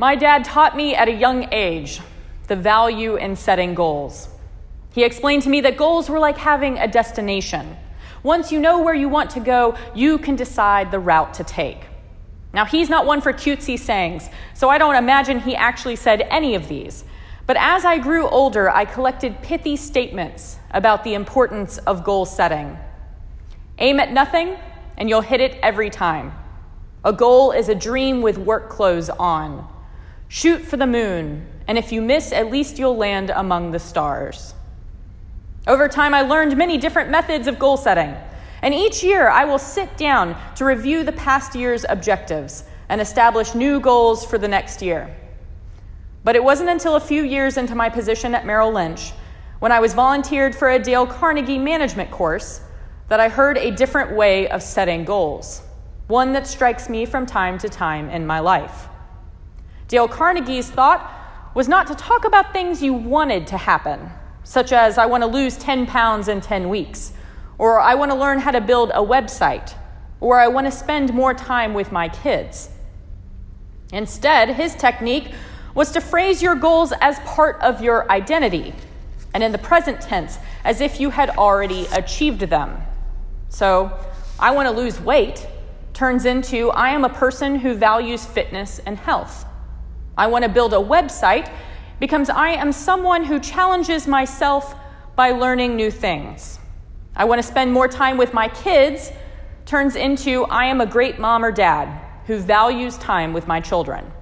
My dad taught me at a young age the value in setting goals. He explained to me that goals were like having a destination. Once you know where you want to go, you can decide the route to take. Now, he's not one for cutesy sayings, so I don't imagine he actually said any of these. But as I grew older, I collected pithy statements about the importance of goal setting. Aim at nothing, and you'll hit it every time. A goal is a dream with work clothes on. Shoot for the moon, and if you miss, at least you'll land among the stars. Over time, I learned many different methods of goal setting. And each year, I will sit down to review the past year's objectives and establish new goals for the next year. But it wasn't until a few years into my position at Merrill Lynch, when I was volunteered for a Dale Carnegie management course, that I heard a different way of setting goals, one that strikes me from time to time in my life. Dale Carnegie's thought was not to talk about things you wanted to happen, such as I want to lose 10 pounds in 10 weeks or I want to learn how to build a website, or I want to spend more time with my kids. Instead, his technique was to phrase your goals as part of your identity, and in the present tense, as if you had already achieved them. So, I want to lose weight turns into I am a person who values fitness and health. I want to build a website becomes I am someone who challenges myself by learning new things. I want to spend more time with my kids turns into I am a great mom or dad who values time with my children.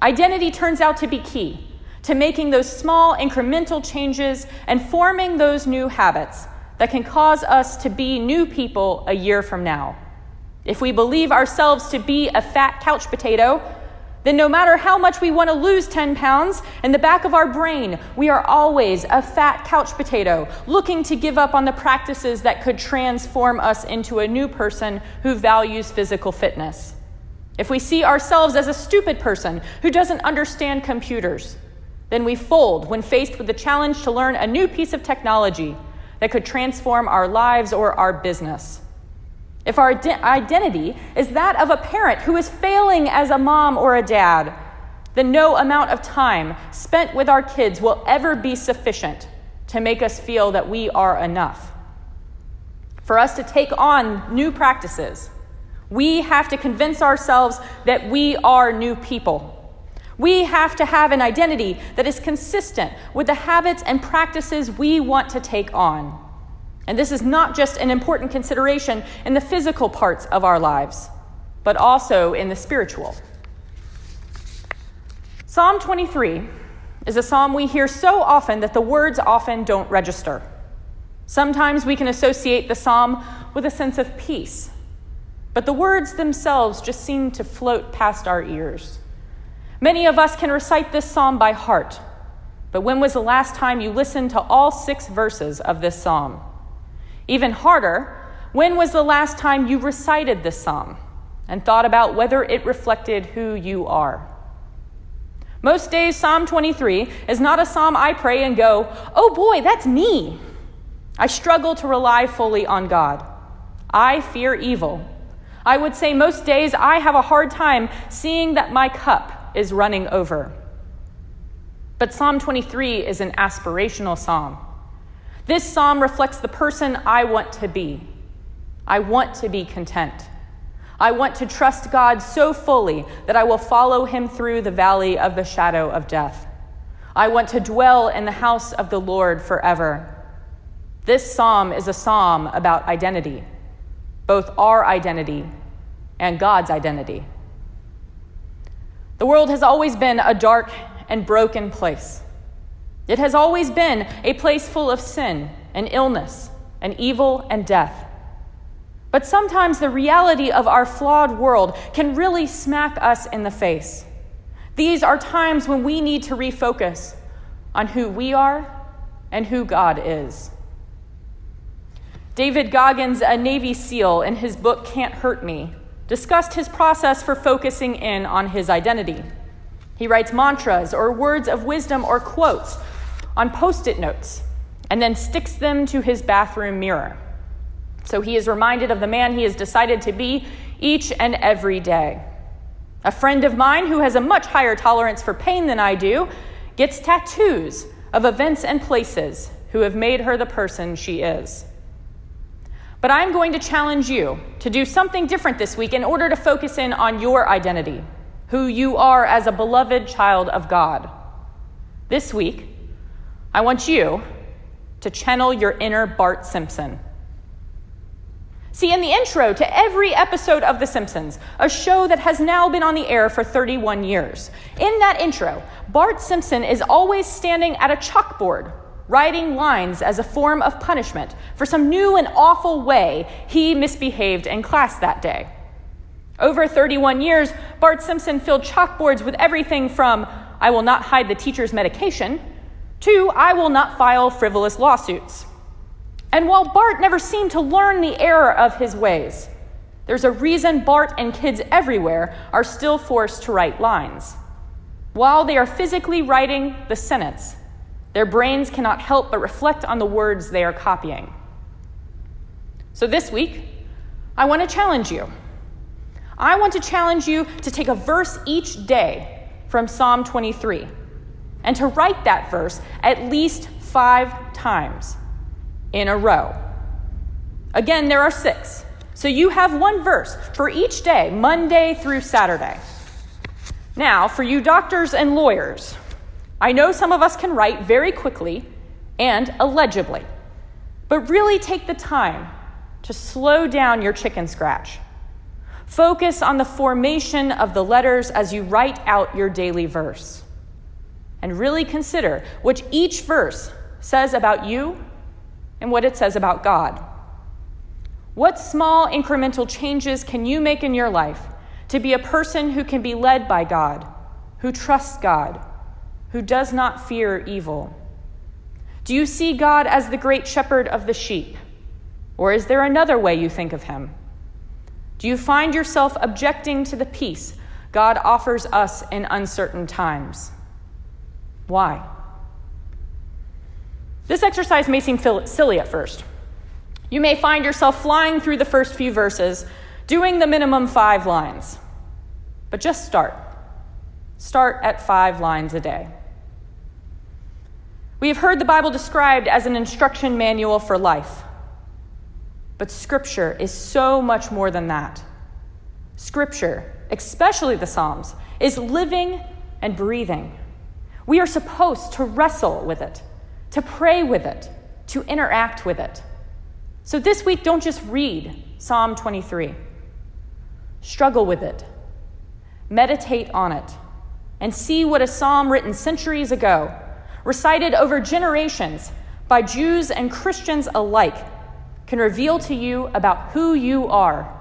Identity turns out to be key to making those small incremental changes and forming those new habits that can cause us to be new people a year from now. If we believe ourselves to be a fat couch potato, then no matter how much we want to lose 10 pounds, in the back of our brain, we are always a fat couch potato, looking to give up on the practices that could transform us into a new person who values physical fitness. If we see ourselves as a stupid person who doesn't understand computers, then we fold when faced with the challenge to learn a new piece of technology that could transform our lives or our business. If our identity is that of a parent who is failing as a mom or a dad, then no amount of time spent with our kids will ever be sufficient to make us feel that we are enough. For us to take on new practices, we have to convince ourselves that we are new people. We have to have an identity that is consistent with the habits and practices we want to take on. And this is not just an important consideration in the physical parts of our lives, but also in the spiritual. Psalm 23 is a psalm we hear so often that the words often don't register. Sometimes we can associate the psalm with a sense of peace, but the words themselves just seem to float past our ears. Many of us can recite this psalm by heart, but when was the last time you listened to all six verses of this psalm? Even harder, when was the last time you recited this psalm and thought about whether it reflected who you are? Most days, Psalm 23 is not a psalm I pray and go, oh boy, that's me. I struggle to rely fully on God. I fear evil. I would say most days I have a hard time seeing that my cup is running over. But Psalm 23 is an aspirational psalm. This psalm reflects the person I want to be. I want to be content. I want to trust God so fully that I will follow him through the valley of the shadow of death. I want to dwell in the house of the Lord forever. This psalm is a psalm about identity, both our identity and God's identity. The world has always been a dark and broken place. It has always been a place full of sin and illness and evil and death. But sometimes the reality of our flawed world can really smack us in the face. These are times when we need to refocus on who we are and who God is. David Goggins, a Navy SEAL, in his book Can't Hurt Me, discussed his process for focusing in on his identity. He writes mantras or words of wisdom or quotes on post it notes and then sticks them to his bathroom mirror. So he is reminded of the man he has decided to be each and every day. A friend of mine who has a much higher tolerance for pain than I do gets tattoos of events and places who have made her the person she is. But I'm going to challenge you to do something different this week in order to focus in on your identity, who you are as a beloved child of God. This week, I want you to channel your inner Bart Simpson. See, in the intro to every episode of The Simpsons, a show that has now been on the air for 31 years, in that intro, Bart Simpson is always standing at a chalkboard, writing lines as a form of punishment for some new and awful way he misbehaved in class that day. Over 31 years, Bart Simpson filled chalkboards with everything from, I will not hide the teacher's medication, to, I will not file frivolous lawsuits. And while Bart never seemed to learn the error of his ways, there's a reason Bart and kids everywhere are still forced to write lines. While they are physically writing the sentence, their brains cannot help but reflect on the words they are copying. So this week, I want to challenge you. I want to challenge you to take a verse each day from Psalm 23 and to write that verse at least five times in a row. Again, there are six. So you have one verse for each day, Monday through Saturday. Now, for you doctors and lawyers, I know some of us can write very quickly and illegibly, but really take the time to slow down your chicken scratch. Focus on the formation of the letters as you write out your daily verse. And really consider what each verse says about you and what it says about God. What small incremental changes can you make in your life to be a person who can be led by God, who trusts God, who does not fear evil? Do you see God as the great shepherd of the sheep? Or is there another way you think of him? Do you find yourself objecting to the peace God offers us in uncertain times? Why? This exercise may seem silly at first. You may find yourself flying through the first few verses, doing the minimum five lines. But just start. Start at five lines a day. We have heard the Bible described as an instruction manual for life. But Scripture is so much more than that. Scripture, especially the Psalms, is living and breathing. We are supposed to wrestle with it to pray with it, to interact with it. So this week, don't just read Psalm 23. Struggle with it, meditate on it, and see what a psalm written centuries ago, recited over generations by Jews and Christians alike, can reveal to you about who you are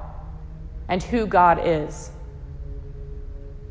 and who God is.